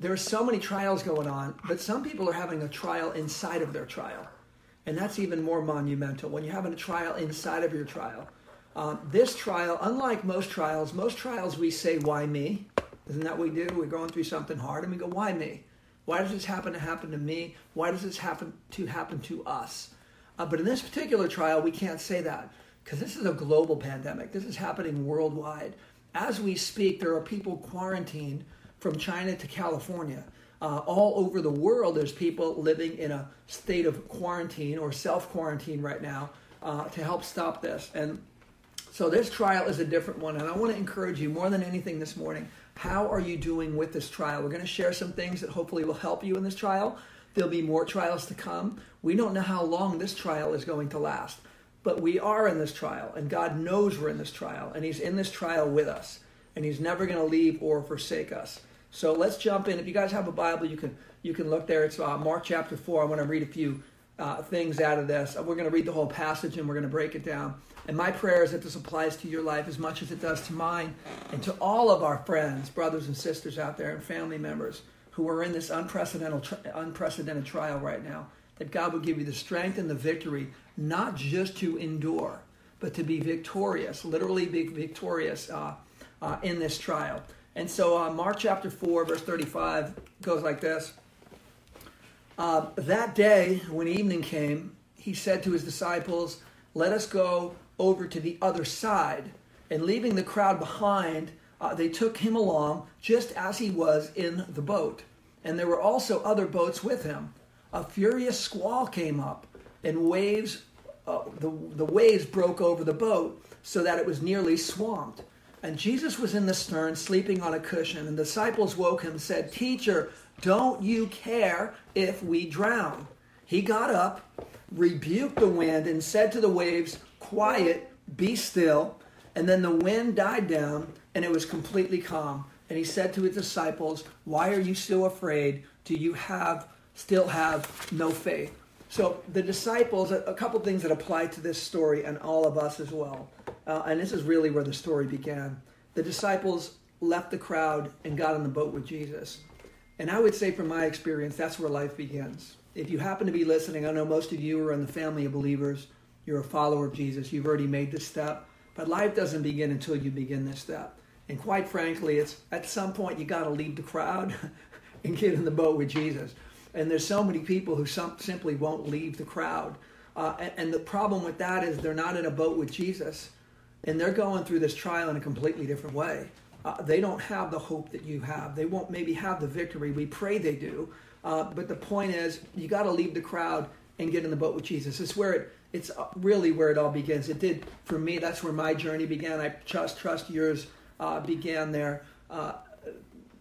there's so many trials going on, but some people are having a trial inside of their trial. And that's even more monumental when you're having a trial inside of your trial. Um, this trial, unlike most trials, most trials we say, Why me? Isn't that what we do? We're going through something hard and we go, Why me? Why does this happen to happen to me? Why does this happen to happen to us? Uh, but in this particular trial, we can't say that because this is a global pandemic. This is happening worldwide. As we speak, there are people quarantined from China to California. Uh, all over the world, there's people living in a state of quarantine or self quarantine right now uh, to help stop this. And so this trial is a different one. And I want to encourage you more than anything this morning. How are you doing with this trial? We're going to share some things that hopefully will help you in this trial. There'll be more trials to come. We don't know how long this trial is going to last, but we are in this trial, and God knows we're in this trial, and He's in this trial with us, and He's never going to leave or forsake us. So let's jump in. If you guys have a Bible, you can you can look there. It's uh, Mark chapter four. I want to read a few uh, things out of this. We're going to read the whole passage and we're going to break it down. And my prayer is that this applies to your life as much as it does to mine, and to all of our friends, brothers and sisters out there, and family members who are in this unprecedented unprecedented trial right now. That God will give you the strength and the victory, not just to endure, but to be victorious, literally be victorious uh, uh, in this trial. And so, uh, Mark chapter 4, verse 35 goes like this uh, That day, when evening came, he said to his disciples, Let us go over to the other side. And leaving the crowd behind, uh, they took him along just as he was in the boat. And there were also other boats with him. A furious squall came up, and waves, uh, the, the waves broke over the boat so that it was nearly swamped. And Jesus was in the stern, sleeping on a cushion. And the disciples woke him and said, Teacher, don't you care if we drown? He got up, rebuked the wind, and said to the waves, Quiet, be still. And then the wind died down, and it was completely calm. And he said to his disciples, Why are you still afraid? Do you have still have no faith? So the disciples, a couple things that apply to this story and all of us as well. Uh, and this is really where the story began. The disciples left the crowd and got on the boat with Jesus. And I would say, from my experience, that's where life begins. If you happen to be listening, I know most of you are in the family of believers. You're a follower of Jesus. You've already made this step. But life doesn't begin until you begin this step. And quite frankly, it's at some point you got to leave the crowd and get in the boat with Jesus. And there's so many people who some, simply won't leave the crowd. Uh, and, and the problem with that is they're not in a boat with Jesus and they're going through this trial in a completely different way. Uh, they don't have the hope that you have. They won't maybe have the victory. We pray they do. Uh, but the point is, you got to leave the crowd and get in the boat with Jesus. It's where it, it's uh, really where it all begins. It did for me. That's where my journey began. I trust trust yours uh, began there uh,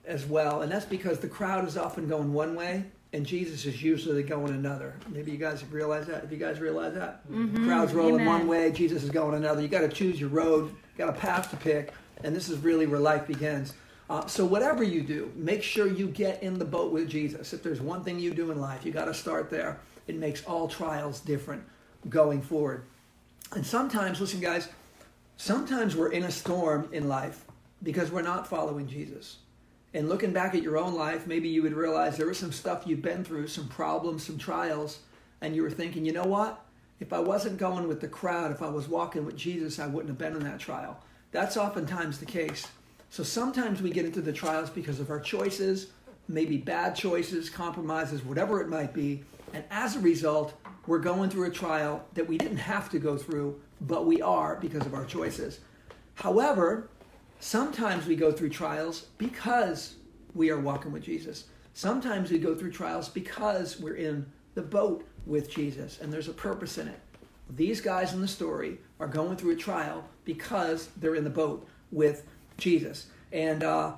as well. And that's because the crowd is often going one way, and Jesus is usually going another. Maybe you guys realize that. If you guys realize that, mm-hmm. crowd's rolling Amen. one way, Jesus is going another. You got to choose your road, got a path to pick, and this is really where life begins. Uh, so whatever you do, make sure you get in the boat with Jesus. If there's one thing you do in life, you got to start there. It makes all trials different going forward. And sometimes, listen, guys, sometimes we're in a storm in life because we're not following Jesus. And looking back at your own life, maybe you would realize there was some stuff you've been through, some problems, some trials, and you were thinking, you know what? If I wasn't going with the crowd, if I was walking with Jesus, I wouldn't have been in that trial. That's oftentimes the case. So sometimes we get into the trials because of our choices, maybe bad choices, compromises, whatever it might be. And as a result, we're going through a trial that we didn't have to go through, but we are because of our choices. However, Sometimes we go through trials because we are walking with Jesus. Sometimes we go through trials because we're in the boat with Jesus and there's a purpose in it. These guys in the story are going through a trial because they're in the boat with Jesus. And uh,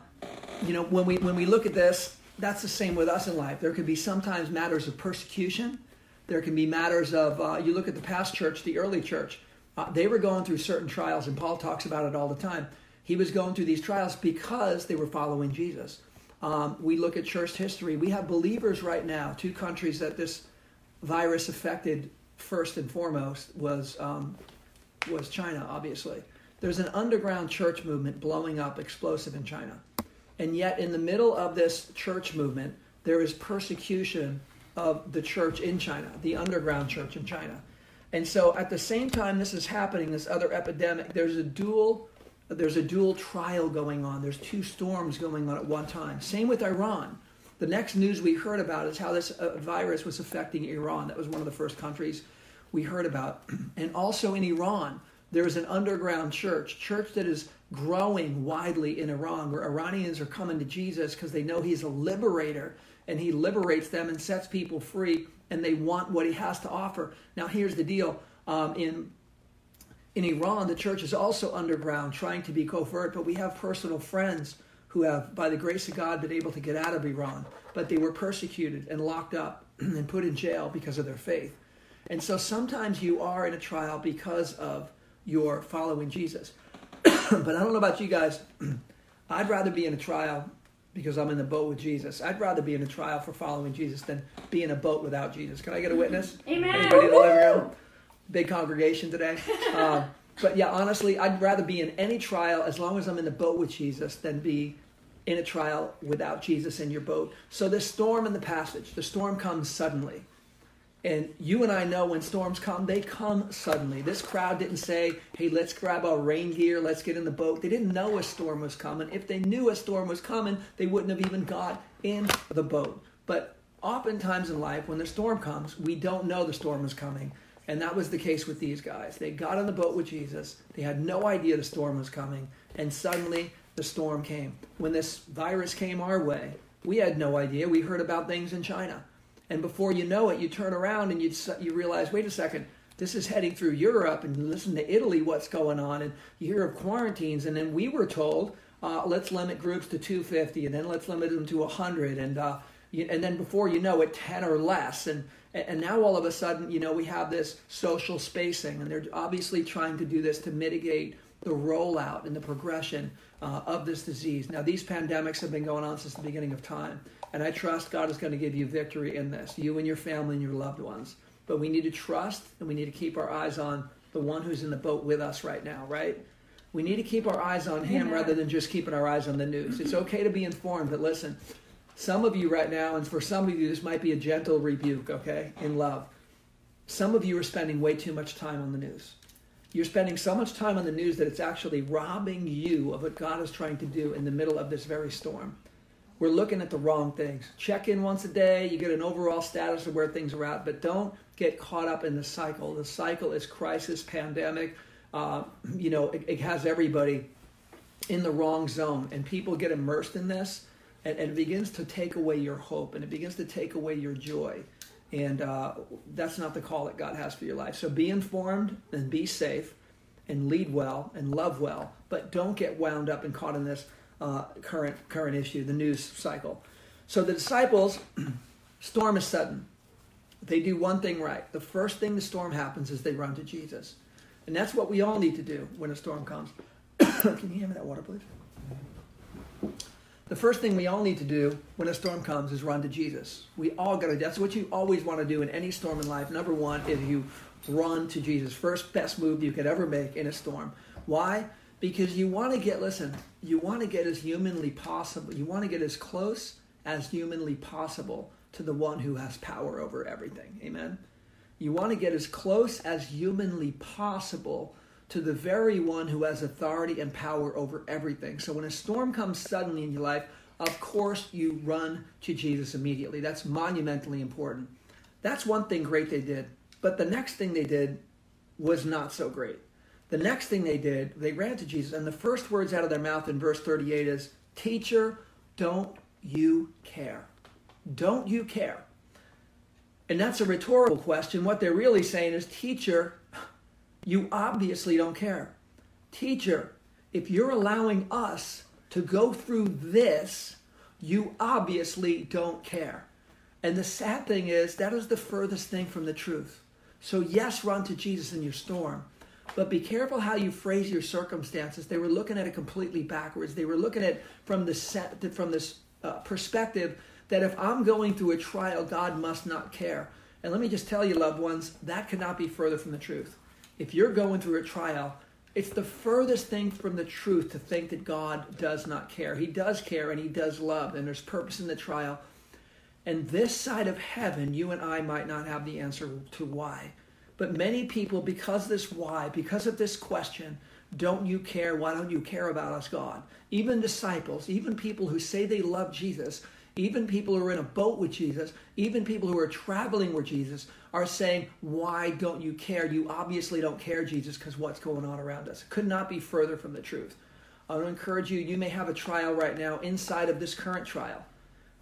you know, when we when we look at this, that's the same with us in life. There could be sometimes matters of persecution. There can be matters of uh, you look at the past church, the early church. Uh, they were going through certain trials, and Paul talks about it all the time. He was going through these trials because they were following Jesus. Um, we look at church history. We have believers right now. Two countries that this virus affected first and foremost was um, was China. Obviously, there's an underground church movement blowing up, explosive in China. And yet, in the middle of this church movement, there is persecution of the church in China, the underground church in China. And so, at the same time this is happening, this other epidemic, there's a dual there's a dual trial going on. There's two storms going on at one time. Same with Iran. The next news we heard about is how this uh, virus was affecting Iran. That was one of the first countries we heard about. And also in Iran, there is an underground church, church that is growing widely in Iran, where Iranians are coming to Jesus because they know he's a liberator and he liberates them and sets people free, and they want what he has to offer. Now, here's the deal: um, in in Iran, the church is also underground, trying to be covert, but we have personal friends who have, by the grace of God, been able to get out of Iran, but they were persecuted and locked up and put in jail because of their faith. And so sometimes you are in a trial because of your following Jesus. but I don't know about you guys. I'd rather be in a trial because I'm in the boat with Jesus. I'd rather be in a trial for following Jesus than be in a boat without Jesus. Can I get a witness? Amen. Anybody in the living room? Big congregation today. Uh, but yeah, honestly, I'd rather be in any trial as long as I'm in the boat with Jesus than be in a trial without Jesus in your boat. So the storm in the passage, the storm comes suddenly. And you and I know when storms come, they come suddenly. This crowd didn't say, hey, let's grab our rain gear, let's get in the boat. They didn't know a storm was coming. If they knew a storm was coming, they wouldn't have even got in the boat. But oftentimes in life, when the storm comes, we don't know the storm is coming. And that was the case with these guys. They got on the boat with Jesus. They had no idea the storm was coming. And suddenly the storm came. When this virus came our way, we had no idea. We heard about things in China. And before you know it, you turn around and you, you realize, wait a second, this is heading through Europe. And listen to Italy, what's going on. And you hear of quarantines. And then we were told, uh, let's limit groups to 250 and then let's limit them to 100. And, uh, you, and then before you know it, 10 or less. And and now all of a sudden, you know, we have this social spacing, and they're obviously trying to do this to mitigate the rollout and the progression uh, of this disease. Now, these pandemics have been going on since the beginning of time, and I trust God is going to give you victory in this, you and your family and your loved ones. But we need to trust and we need to keep our eyes on the one who's in the boat with us right now, right? We need to keep our eyes on him rather than just keeping our eyes on the news. It's okay to be informed, but listen, some of you right now, and for some of you, this might be a gentle rebuke, okay, in love. Some of you are spending way too much time on the news. You're spending so much time on the news that it's actually robbing you of what God is trying to do in the middle of this very storm. We're looking at the wrong things. Check in once a day, you get an overall status of where things are at, but don't get caught up in the cycle. The cycle is crisis, pandemic. Uh, you know, it, it has everybody in the wrong zone, and people get immersed in this and, and, it begins to take away your hope and it begins to take away your joy. And uh, that's not the call that God has for your life. So be informed and be safe and lead well and love well, but don't get wound up and caught in this uh, current current issue, the news cycle. So the disciples, storm is sudden. They do one thing right. The first thing the storm happens is they run to Jesus. And that's what we all need to do when a storm comes. Can you hand me that water, please? The first thing we all need to do when a storm comes is run to Jesus. We all got to. That's what you always want to do in any storm in life. Number one is you run to Jesus. First best move you could ever make in a storm. Why? Because you want to get. Listen, you want to get as humanly possible. You want to get as close as humanly possible to the one who has power over everything. Amen. You want to get as close as humanly possible to the very one who has authority and power over everything. So when a storm comes suddenly in your life, of course you run to Jesus immediately. That's monumentally important. That's one thing great they did. But the next thing they did was not so great. The next thing they did, they ran to Jesus, and the first words out of their mouth in verse 38 is, Teacher, don't you care? Don't you care? And that's a rhetorical question. What they're really saying is, Teacher, you obviously don't care. Teacher, if you're allowing us to go through this, you obviously don't care. And the sad thing is, that is the furthest thing from the truth. So, yes, run to Jesus in your storm, but be careful how you phrase your circumstances. They were looking at it completely backwards. They were looking at it from, the set, from this uh, perspective that if I'm going through a trial, God must not care. And let me just tell you, loved ones, that could not be further from the truth if you're going through a trial, It's the furthest thing from the truth to think that God does not care. He does care and He does love, and there's purpose in the trial. And this side of heaven, you and I might not have the answer to why. But many people, because this why, because of this question, don't you care? Why don't you care about us, God? Even disciples, even people who say they love Jesus, even people who are in a boat with Jesus, even people who are traveling with Jesus are saying, Why don't you care? You obviously don't care, Jesus, because what's going on around us. Could not be further from the truth. I want to encourage you, you may have a trial right now inside of this current trial.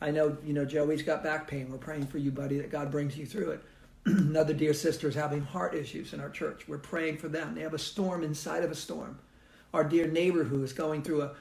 I know, you know, Joey's got back pain. We're praying for you, buddy, that God brings you through it. Another dear sister is having heart issues in our church. We're praying for them. They have a storm inside of a storm. Our dear neighbor who is going through a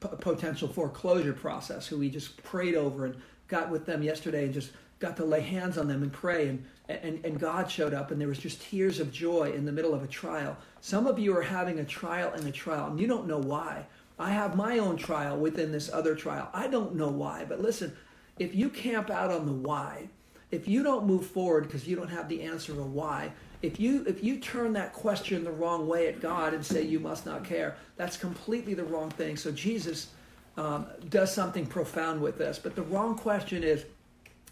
potential foreclosure process, who we just prayed over and got with them yesterday and just got to lay hands on them and pray. And, and, and God showed up, and there was just tears of joy in the middle of a trial. Some of you are having a trial and a trial, and you don't know why. I have my own trial within this other trial. I don't know why, but listen, if you camp out on the why, if you don't move forward because you don't have the answer to why, if you if you turn that question the wrong way at God and say you must not care, that's completely the wrong thing. So Jesus um, does something profound with this. But the wrong question is,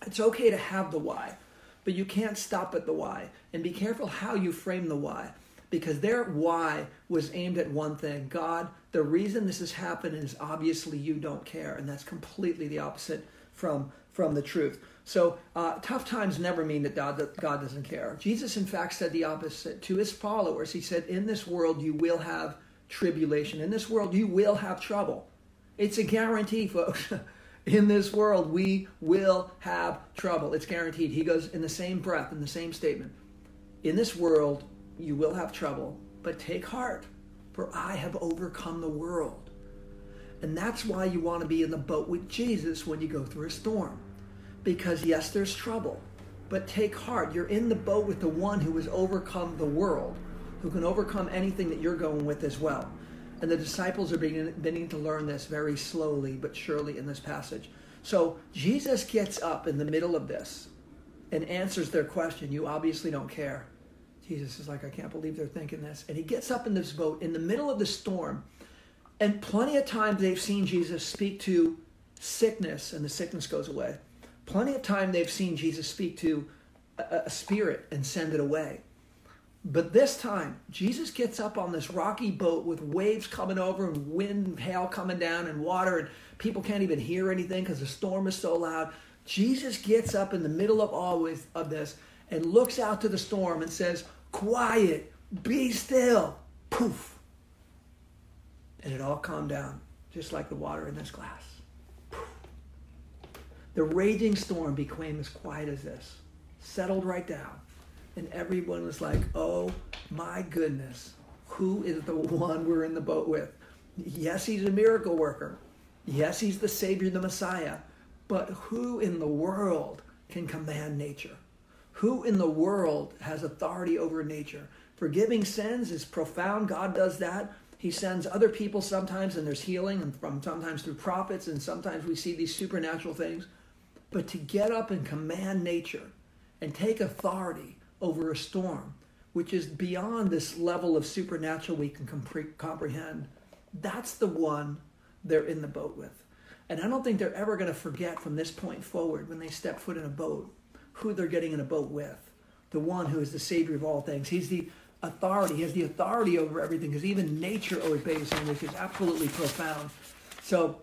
it's okay to have the why, but you can't stop at the why. And be careful how you frame the why, because their why was aimed at one thing: God. The reason this has happened is obviously you don't care, and that's completely the opposite from from the truth. So uh, tough times never mean that God, that God doesn't care. Jesus, in fact, said the opposite to his followers. He said, In this world you will have tribulation. In this world you will have trouble. It's a guarantee, folks. in this world we will have trouble. It's guaranteed. He goes in the same breath, in the same statement. In this world you will have trouble, but take heart, for I have overcome the world. And that's why you want to be in the boat with Jesus when you go through a storm because yes, there's trouble, but take heart. You're in the boat with the one who has overcome the world, who can overcome anything that you're going with as well. And the disciples are beginning to learn this very slowly but surely in this passage. So Jesus gets up in the middle of this and answers their question. You obviously don't care. Jesus is like, I can't believe they're thinking this. And he gets up in this boat in the middle of the storm. And plenty of times they've seen Jesus speak to sickness, and the sickness goes away. Plenty of time they've seen Jesus speak to a, a spirit and send it away. But this time, Jesus gets up on this rocky boat with waves coming over and wind and hail coming down and water, and people can't even hear anything because the storm is so loud. Jesus gets up in the middle of all of this and looks out to the storm and says, Quiet, be still. Poof. And it all calmed down, just like the water in this glass. The raging storm became as quiet as this, settled right down. And everyone was like, oh my goodness, who is the one we're in the boat with? Yes, he's a miracle worker. Yes, he's the Savior, the Messiah. But who in the world can command nature? Who in the world has authority over nature? Forgiving sins is profound. God does that. He sends other people sometimes, and there's healing, and from sometimes through prophets, and sometimes we see these supernatural things. But to get up and command nature and take authority over a storm, which is beyond this level of supernatural we can compre- comprehend, that's the one they're in the boat with. And I don't think they're ever going to forget from this point forward when they step foot in a boat who they're getting in a boat with. The one who is the Savior of all things. He's the authority. He has the authority over everything because even nature obeys him, which is absolutely profound. So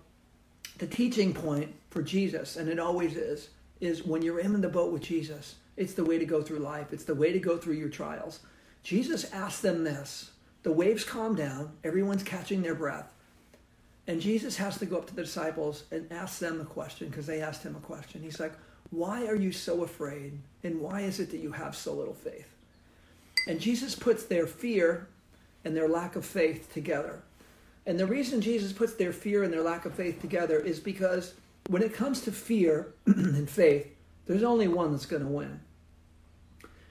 the teaching point for Jesus, and it always is, is when you're in the boat with Jesus, it's the way to go through life. It's the way to go through your trials. Jesus asked them this. The waves calm down, everyone's catching their breath. And Jesus has to go up to the disciples and ask them a question because they asked him a question. He's like, Why are you so afraid? And why is it that you have so little faith? And Jesus puts their fear and their lack of faith together. And the reason Jesus puts their fear and their lack of faith together is because when it comes to fear and faith, there's only one that's going to win.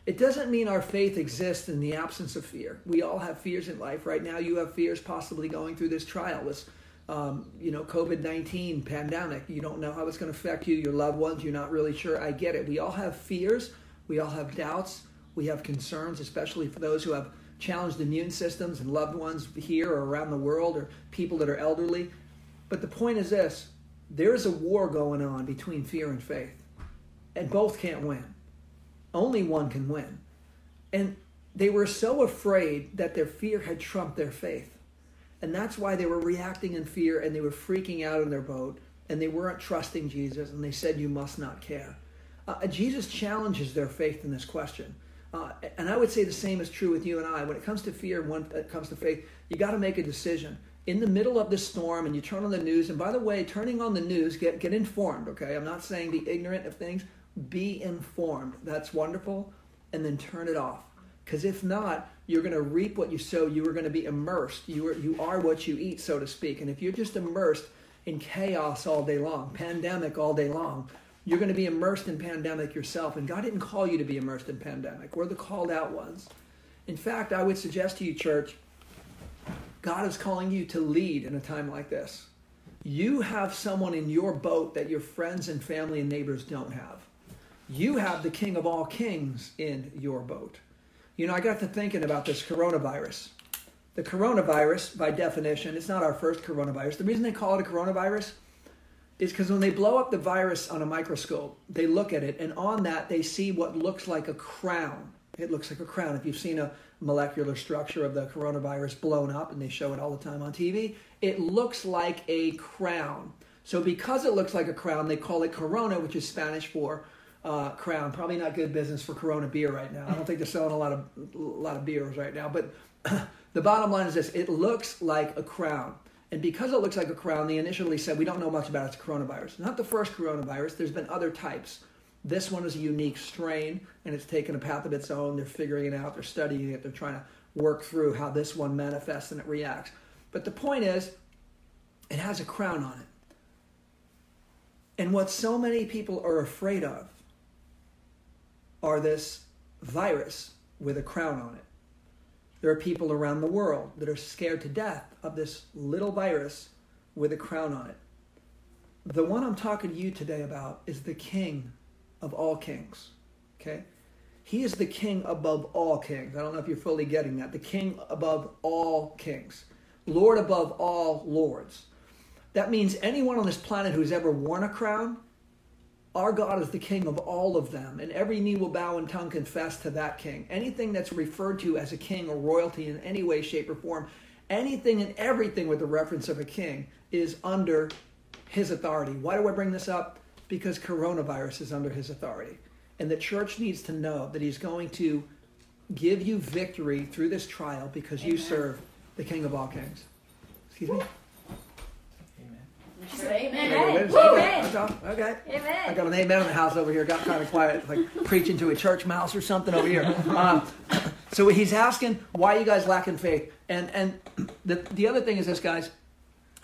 It doesn't mean our faith exists in the absence of fear. We all have fears in life. Right now, you have fears possibly going through this trial, this um, you know COVID nineteen pandemic. You don't know how it's going to affect you, your loved ones. You're not really sure. I get it. We all have fears. We all have doubts. We have concerns, especially for those who have challenged immune systems and loved ones here or around the world or people that are elderly. But the point is this there is a war going on between fear and faith, and both can't win. Only one can win. And they were so afraid that their fear had trumped their faith. And that's why they were reacting in fear and they were freaking out in their boat and they weren't trusting Jesus and they said, You must not care. Uh, Jesus challenges their faith in this question. Uh, and I would say the same is true with you and I. When it comes to fear when it comes to faith, you got to make a decision. In the middle of this storm, and you turn on the news, and by the way, turning on the news, get, get informed, okay? I'm not saying be ignorant of things, be informed. That's wonderful. And then turn it off. Because if not, you're going to reap what you sow. You are going to be immersed. You are, you are what you eat, so to speak. And if you're just immersed in chaos all day long, pandemic all day long, you're going to be immersed in pandemic yourself. And God didn't call you to be immersed in pandemic. We're the called out ones. In fact, I would suggest to you, church, God is calling you to lead in a time like this. You have someone in your boat that your friends and family and neighbors don't have. You have the King of all kings in your boat. You know, I got to thinking about this coronavirus. The coronavirus, by definition, it's not our first coronavirus. The reason they call it a coronavirus is because when they blow up the virus on a microscope, they look at it, and on that they see what looks like a crown. It looks like a crown. If you've seen a molecular structure of the coronavirus blown up, and they show it all the time on TV, it looks like a crown. So, because it looks like a crown, they call it corona, which is Spanish for uh, crown. Probably not good business for Corona beer right now. I don't think they're selling a lot of a lot of beers right now. But the bottom line is this: it looks like a crown. And because it looks like a crown, they initially said, we don't know much about it. It's coronavirus. Not the first coronavirus. There's been other types. This one is a unique strain, and it's taken a path of its own. They're figuring it out. They're studying it. They're trying to work through how this one manifests and it reacts. But the point is, it has a crown on it. And what so many people are afraid of are this virus with a crown on it. There are people around the world that are scared to death of this little virus with a crown on it. The one I'm talking to you today about is the king of all kings. Okay? He is the king above all kings. I don't know if you're fully getting that. The king above all kings, Lord above all lords. That means anyone on this planet who's ever worn a crown our God is the king of all of them, and every knee will bow and tongue confess to that king. Anything that's referred to as a king or royalty in any way, shape, or form, anything and everything with the reference of a king is under his authority. Why do I bring this up? Because coronavirus is under his authority. And the church needs to know that he's going to give you victory through this trial because Amen. you serve the king of all kings. Excuse me? Amen. amen. Okay. okay. Amen. I got an amen in the house over here. Got kind of quiet, like preaching to a church mouse or something over here. Um, so he's asking, why you guys lacking faith? And and the the other thing is this, guys.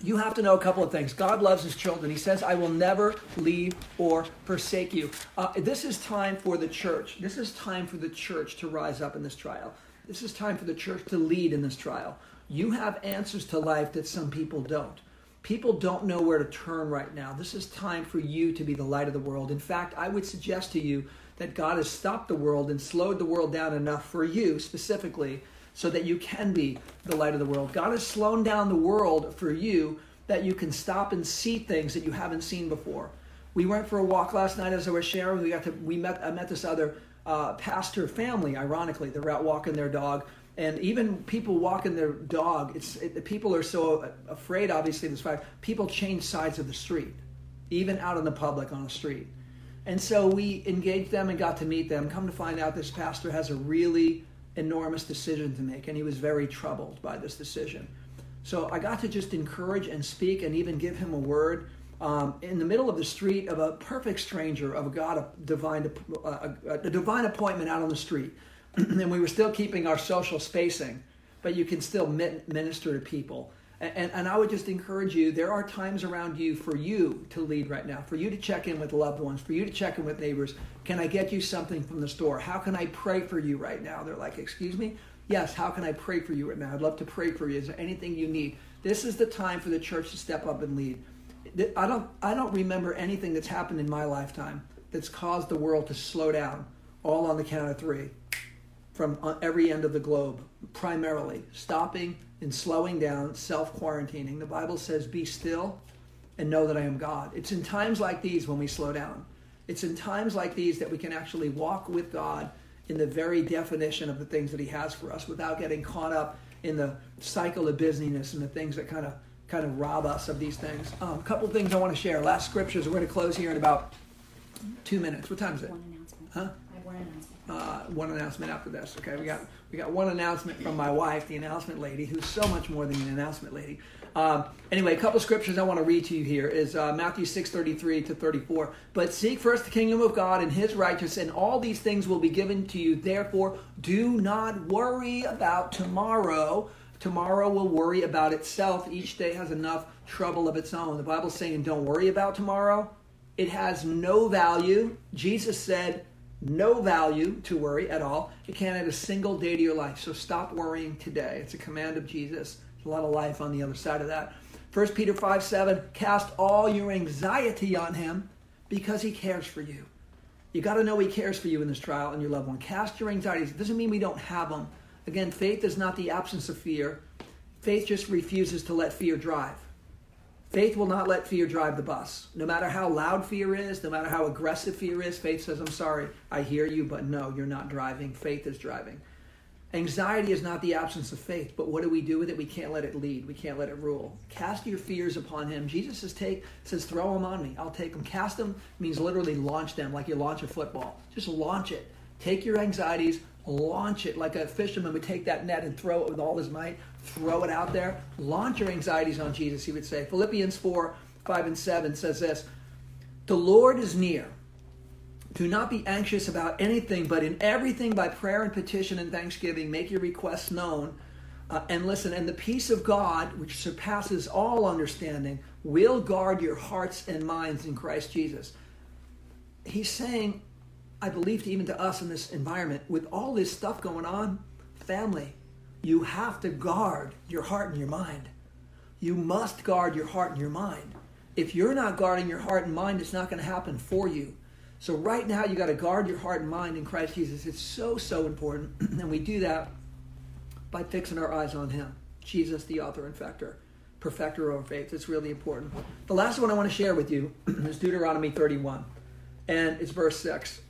You have to know a couple of things. God loves his children. He says, I will never leave or forsake you. Uh, this is time for the church. This is time for the church to rise up in this trial. This is time for the church to lead in this trial. You have answers to life that some people don't. People don't know where to turn right now. This is time for you to be the light of the world. In fact, I would suggest to you that God has stopped the world and slowed the world down enough for you specifically so that you can be the light of the world. God has slowed down the world for you that you can stop and see things that you haven't seen before. We went for a walk last night as I was sharing. We got to we met I met this other uh, pastor family. Ironically, they're out walking their dog and even people walking their dog it's it, people are so afraid obviously of this fact people change sides of the street even out in the public on the street. And so we engaged them and got to meet them. Come to find out this pastor has a really enormous decision to make and he was very troubled by this decision. So i got to just encourage and speak and even give him a word um, in the middle of the street of a perfect stranger of a god a divine a, a divine appointment out on the street and we were still keeping our social spacing, but you can still minister to people. And, and, I would just encourage you there are times around you for you to lead right now, for you to check in with loved ones, for you to check in with neighbors. Can I get you something from the store? How can I pray for you right now? They're like, Excuse me? Yes, how can I pray for you right now? I'd love to pray for you. Is there anything you need? This is the time for the church to step up and lead. I don't, I don't remember anything that's happened in my lifetime that's caused the world to slow down all on the count of three from uh, every end of the globe, primarily stopping and slowing down, self quarantining. The Bible says, Be still and know that I am God. It's in times like these when we slow down. It's in times like these that we can actually walk with God in the very definition of the things that He has for us without getting caught up in the cycle of busyness and the things that kind of kind of rob us of these things. Um, a couple things I want to share. Last scriptures. We're going to close here in about two minutes. What time is it? One announcement. Huh? I have one announcement. Uh, one announcement after this. Okay, we got we got one announcement from my wife, the announcement lady, who's so much more than an announcement lady. Um, anyway, a couple scriptures I want to read to you here is uh, Matthew six thirty three to thirty four. But seek first the kingdom of God and His righteousness, and all these things will be given to you. Therefore, do not worry about tomorrow. Tomorrow will worry about itself. Each day has enough trouble of its own. The Bible's saying, don't worry about tomorrow. It has no value. Jesus said, no value to worry at all. It can't add a single day to your life. So stop worrying today. It's a command of Jesus. There's a lot of life on the other side of that. 1 Peter 5 7, cast all your anxiety on him because he cares for you. You got to know he cares for you in this trial and your loved one. Cast your anxieties. It doesn't mean we don't have them. Again, faith is not the absence of fear. Faith just refuses to let fear drive. Faith will not let fear drive the bus. No matter how loud fear is, no matter how aggressive fear is, faith says, I'm sorry, I hear you, but no, you're not driving. Faith is driving. Anxiety is not the absence of faith, but what do we do with it? We can't let it lead. We can't let it rule. Cast your fears upon him. Jesus says, take, says, throw them on me. I'll take them. Cast them means literally launch them like you launch a football. Just launch it. Take your anxieties, launch it like a fisherman would take that net and throw it with all his might, throw it out there. Launch your anxieties on Jesus, he would say. Philippians 4 5 and 7 says this The Lord is near. Do not be anxious about anything, but in everything by prayer and petition and thanksgiving, make your requests known. Uh, and listen, and the peace of God, which surpasses all understanding, will guard your hearts and minds in Christ Jesus. He's saying, I believe even to us in this environment, with all this stuff going on, family, you have to guard your heart and your mind. You must guard your heart and your mind. If you're not guarding your heart and mind, it's not going to happen for you. So right now, you got to guard your heart and mind in Christ Jesus. It's so so important, and we do that by fixing our eyes on Him, Jesus, the author and perfecter, perfecter of our faith. It's really important. The last one I want to share with you is Deuteronomy 31, and it's verse six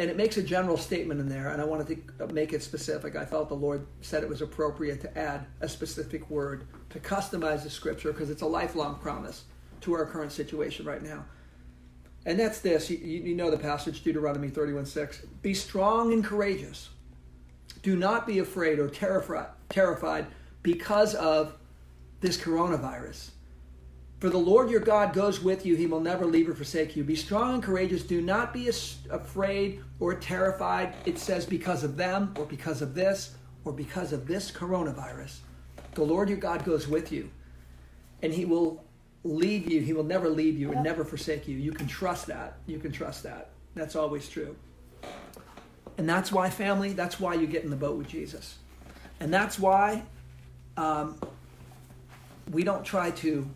and it makes a general statement in there, and I wanted to make it specific. I felt the Lord said it was appropriate to add a specific word to customize the scripture because it's a lifelong promise to our current situation right now. And that's this you, you know the passage, Deuteronomy 31 6. Be strong and courageous. Do not be afraid or terrified, terrified because of this coronavirus. For the Lord your God goes with you, he will never leave or forsake you. Be strong and courageous. Do not be afraid or terrified. It says because of them, or because of this, or because of this coronavirus. The Lord your God goes with you, and he will leave you. He will never leave you and never forsake you. You can trust that. You can trust that. That's always true. And that's why, family, that's why you get in the boat with Jesus. And that's why um, we don't try to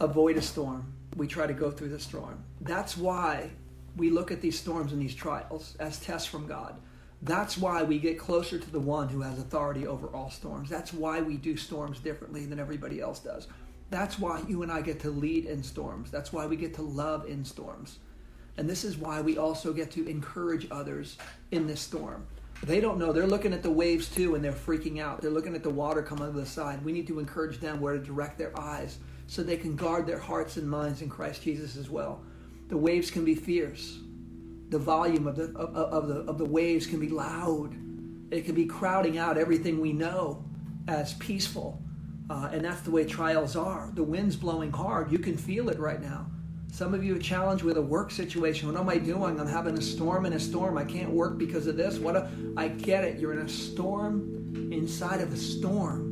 avoid a storm. We try to go through the storm. That's why we look at these storms and these trials as tests from God. That's why we get closer to the one who has authority over all storms. That's why we do storms differently than everybody else does. That's why you and I get to lead in storms. That's why we get to love in storms. And this is why we also get to encourage others in this storm. They don't know. They're looking at the waves too and they're freaking out. They're looking at the water coming over the side. We need to encourage them where to direct their eyes so they can guard their hearts and minds in Christ Jesus as well. The waves can be fierce. The volume of the, of, of, the, of the waves can be loud. It can be crowding out everything we know as peaceful. Uh, and that's the way trials are. The wind's blowing hard. You can feel it right now. Some of you are challenged with a work situation. What am I doing? I'm having a storm in a storm. I can't work because of this. What? A, I get it. You're in a storm inside of a storm.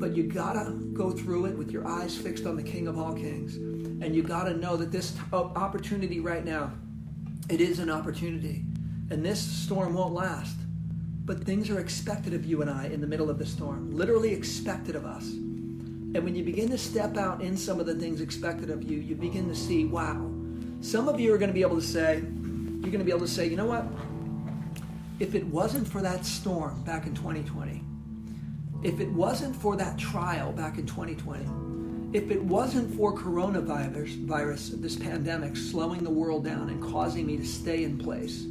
But you gotta go through it with your eyes fixed on the King of all kings. And you gotta know that this opportunity right now, it is an opportunity. And this storm won't last. But things are expected of you and I in the middle of the storm, literally expected of us. And when you begin to step out in some of the things expected of you, you begin to see, wow. Some of you are to be able to say, you're going to be able to say, you know what? if it wasn't for that storm back in 2020, if it wasn't for that trial back in 2020, if it wasn't for coronavirus, virus, this pandemic slowing the world down and causing me to stay in place,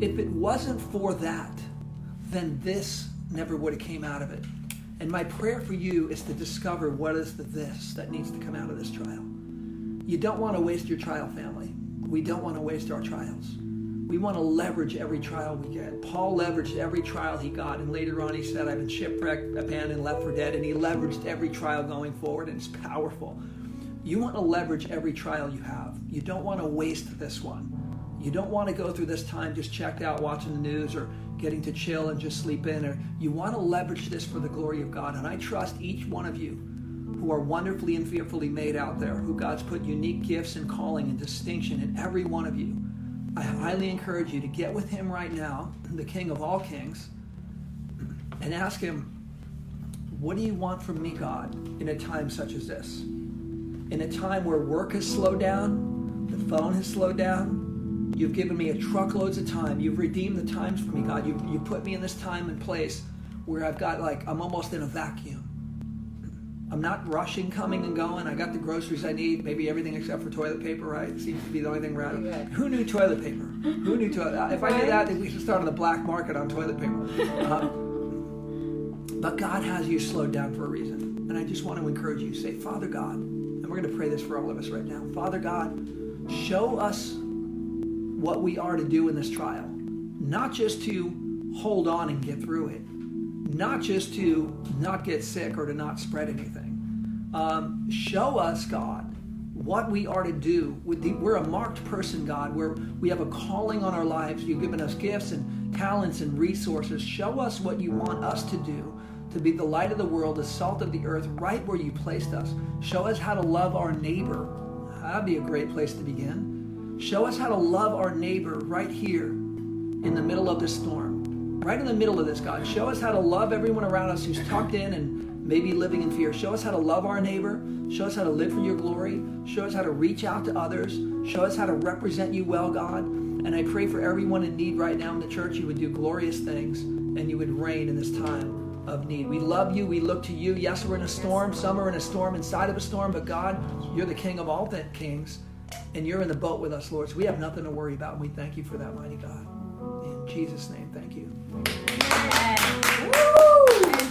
if it wasn't for that, then this never would have came out of it. And my prayer for you is to discover what is the this that needs to come out of this trial. You don't want to waste your trial, family. We don't want to waste our trials. We want to leverage every trial we get. Paul leveraged every trial he got, and later on he said, I've been shipwrecked, abandoned, left for dead, and he leveraged every trial going forward, and it's powerful. You want to leverage every trial you have. You don't want to waste this one. You don't want to go through this time just checked out watching the news or getting to chill and just sleep in. Or you want to leverage this for the glory of God. And I trust each one of you who are wonderfully and fearfully made out there, who God's put unique gifts and calling and distinction in every one of you I highly encourage you to get with him right now, the King of all kings, and ask him, What do you want from me, God, in a time such as this? In a time where work has slowed down, the phone has slowed down, you've given me a truckloads of time. You've redeemed the times for me, God. You, you put me in this time and place where I've got like, I'm almost in a vacuum. I'm not rushing, coming and going. I got the groceries I need, maybe everything except for toilet paper, right? Seems to be the only thing around. Who knew toilet paper? Who knew toilet? Uh, if I knew that, then we should start on the black market on toilet paper. Uh, but God has you slowed down for a reason. And I just want to encourage you say, Father God, and we're going to pray this for all of us right now. Father God, show us what we are to do in this trial, not just to hold on and get through it, not just to not get sick or to not spread anything. Um, show us, God, what we are to do. we're a marked person, God. We're, we have a calling on our lives. You've given us gifts and talents and resources. Show us what you want us to do to be the light of the world, the salt of the earth, right where you placed us. Show us how to love our neighbor. That'd be a great place to begin. Show us how to love our neighbor right here in the middle of the storm right in the middle of this, God. Show us how to love everyone around us who's tucked in and maybe living in fear. Show us how to love our neighbor. Show us how to live for your glory. Show us how to reach out to others. Show us how to represent you well, God. And I pray for everyone in need right now in the church, you would do glorious things and you would reign in this time of need. We love you. We look to you. Yes, we're in a storm. Some are in a storm inside of a storm, but God, you're the King of all kings, and you're in the boat with us, Lord. So we have nothing to worry about, and we thank you for that, mighty God. In Jesus' name, thank you.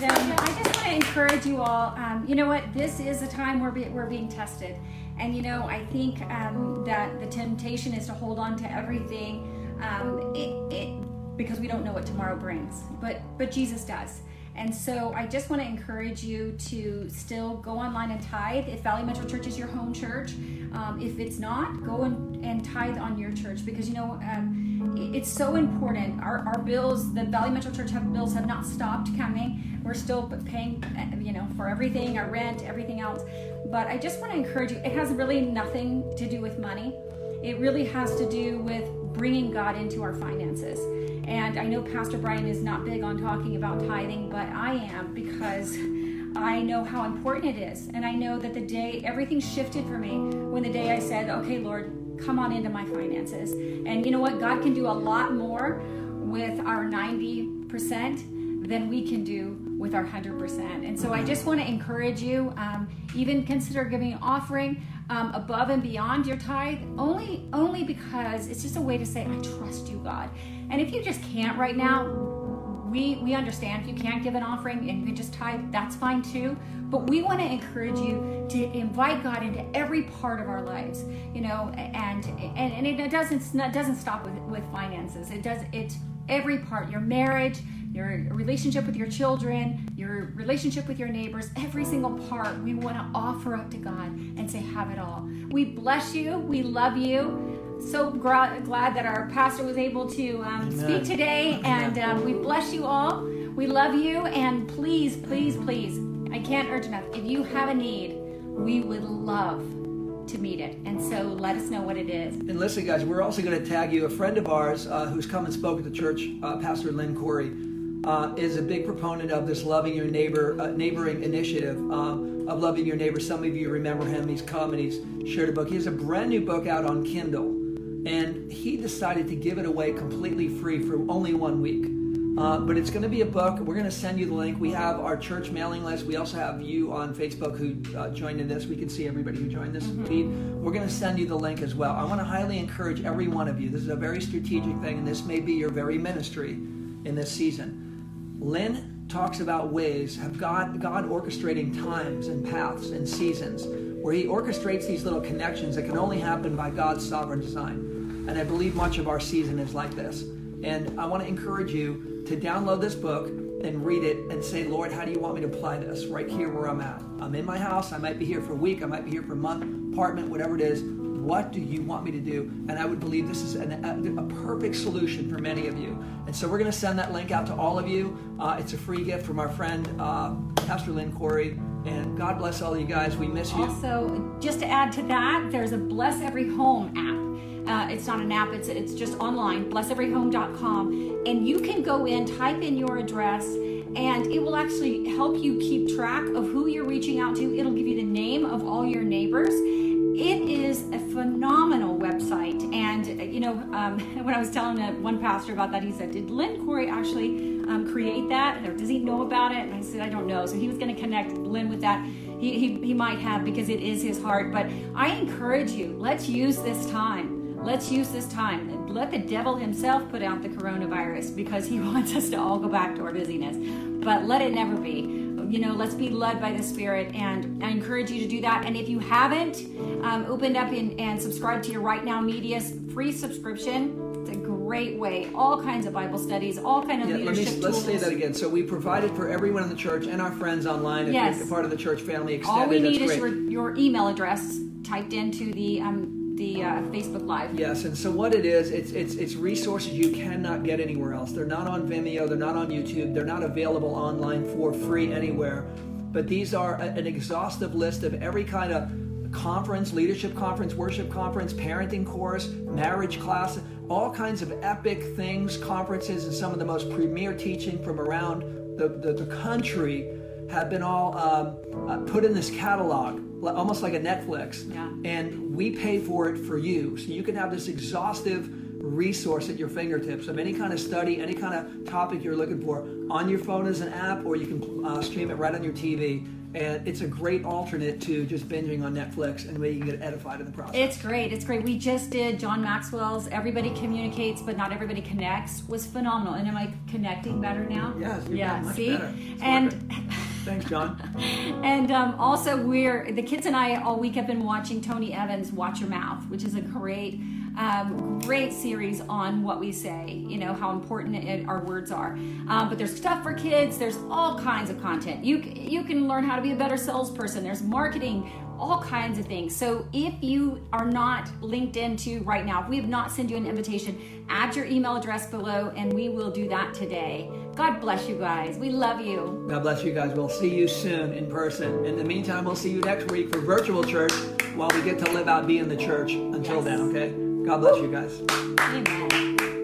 And um, I just want to encourage you all. Um, you know what? This is a time where we're being tested, and you know I think um, that the temptation is to hold on to everything, um, it, it, because we don't know what tomorrow brings. But but Jesus does. And so I just want to encourage you to still go online and tithe. If Valley Metro Church is your home church, um, if it's not, go and, and tithe on your church because you know um, it's so important. Our, our bills, the Valley Metro Church have bills have not stopped coming. We're still paying, uh, you know, for everything, our rent, everything else. But I just want to encourage you. It has really nothing to do with money. It really has to do with bringing God into our finances. And I know Pastor Brian is not big on talking about tithing, but I am because I know how important it is. And I know that the day everything shifted for me when the day I said, okay, Lord, come on into my finances. And you know what? God can do a lot more with our 90% than we can do with our 100%. And so I just want to encourage you, um, even consider giving an offering um, above and beyond your tithe, only, only because it's just a way to say, I trust you, God. And if you just can't right now, we, we understand if you can't give an offering and you can just tithe, that's fine too. But we want to encourage you to invite God into every part of our lives, you know, and and, and it doesn't it doesn't stop with, with finances. It does it's every part, your marriage, your relationship with your children, your relationship with your neighbors, every single part we want to offer up to God and say, have it all. We bless you. We love you so gra- glad that our pastor was able to um, speak today. And um, we bless you all. We love you. And please, please, please, I can't urge enough. If you have a need, we would love to meet it. And so let us know what it is. And listen, guys, we're also going to tag you. A friend of ours uh, who's come and spoke at the church, uh, Pastor Lynn Corey, uh, is a big proponent of this loving your neighbor, uh, neighboring initiative um, of loving your neighbor. Some of you remember him. He's come and he's shared a book. He has a brand new book out on Kindle and he decided to give it away completely free for only one week. Uh, but it's going to be a book. We're going to send you the link. We have our church mailing list. We also have you on Facebook who uh, joined in this. We can see everybody who joined this mm-hmm. feed. We're going to send you the link as well. I want to highly encourage every one of you. This is a very strategic thing, and this may be your very ministry in this season. Lynn talks about ways of God God orchestrating times and paths and seasons where He orchestrates these little connections that can only happen by God's sovereign design. And I believe much of our season is like this. And I want to encourage you to download this book and read it and say, Lord, how do you want me to apply this right here where I'm at? I'm in my house. I might be here for a week. I might be here for a month, apartment, whatever it is. What do you want me to do? And I would believe this is an, a, a, perfect solution for many of you. And so we're going to send that link out to all of you. Uh, it's a free gift from our friend, uh, Pastor Lynn Corey. And God bless all you guys. We miss you. Also, just to add to that, there's a Bless Every Home app uh, it's not an app, it's, it's just online, blesseveryhome.com. And you can go in, type in your address, and it will actually help you keep track of who you're reaching out to. It'll give you the name of all your neighbors. It is a phenomenal website. And, you know, um, when I was telling one pastor about that, he said, Did Lynn Corey actually um, create that? Or does he know about it? And I said, I don't know. So he was going to connect Lynn with that. He, he, he might have because it is his heart. But I encourage you, let's use this time Let's use this time. Let the devil himself put out the coronavirus because he wants us to all go back to our busyness. But let it never be. You know, let's be led by the Spirit, and I encourage you to do that. And if you haven't um, opened up and, and subscribed to your Right Now Media's free subscription, it's a great way. All kinds of Bible studies, all kind of yeah, leadership let me, Let's say that again. So we provided for everyone in the church and our friends online. If yes. part of the church family extended, all we need is your, your email address typed into the um, the uh, Facebook Live. Yes, and so what it is, it's it's it's resources you cannot get anywhere else. They're not on Vimeo, they're not on YouTube, they're not available online for free anywhere. But these are a, an exhaustive list of every kind of conference, leadership conference, worship conference, parenting course, marriage class, all kinds of epic things, conferences, and some of the most premier teaching from around the, the, the country have been all um, uh, put in this catalog almost like a Netflix. Yeah. And we pay for it for you. So you can have this exhaustive resource at your fingertips of any kind of study, any kind of topic you're looking for on your phone as an app, or you can uh, stream it right on your TV. And it's a great alternate to just binging on Netflix, and way you can get edified in the process. It's great. It's great. We just did John Maxwell's "Everybody Communicates, but Not Everybody Connects" was phenomenal. And am I connecting better now? Yes. yeah. See, and. Thanks, John. and um, also, we're the kids and I all week have been watching Tony Evans' "Watch Your Mouth," which is a great, um, great series on what we say. You know how important it, our words are. Um, but there's stuff for kids. There's all kinds of content. You you can learn how to be a better salesperson. There's marketing all kinds of things. So if you are not linked into right now, if we have not sent you an invitation, add your email address below and we will do that today. God bless you guys. We love you. God bless you guys. We'll see you soon in person. In the meantime, we'll see you next week for virtual church while we get to live out being the church. Until yes. then, okay? God bless you guys. Amen.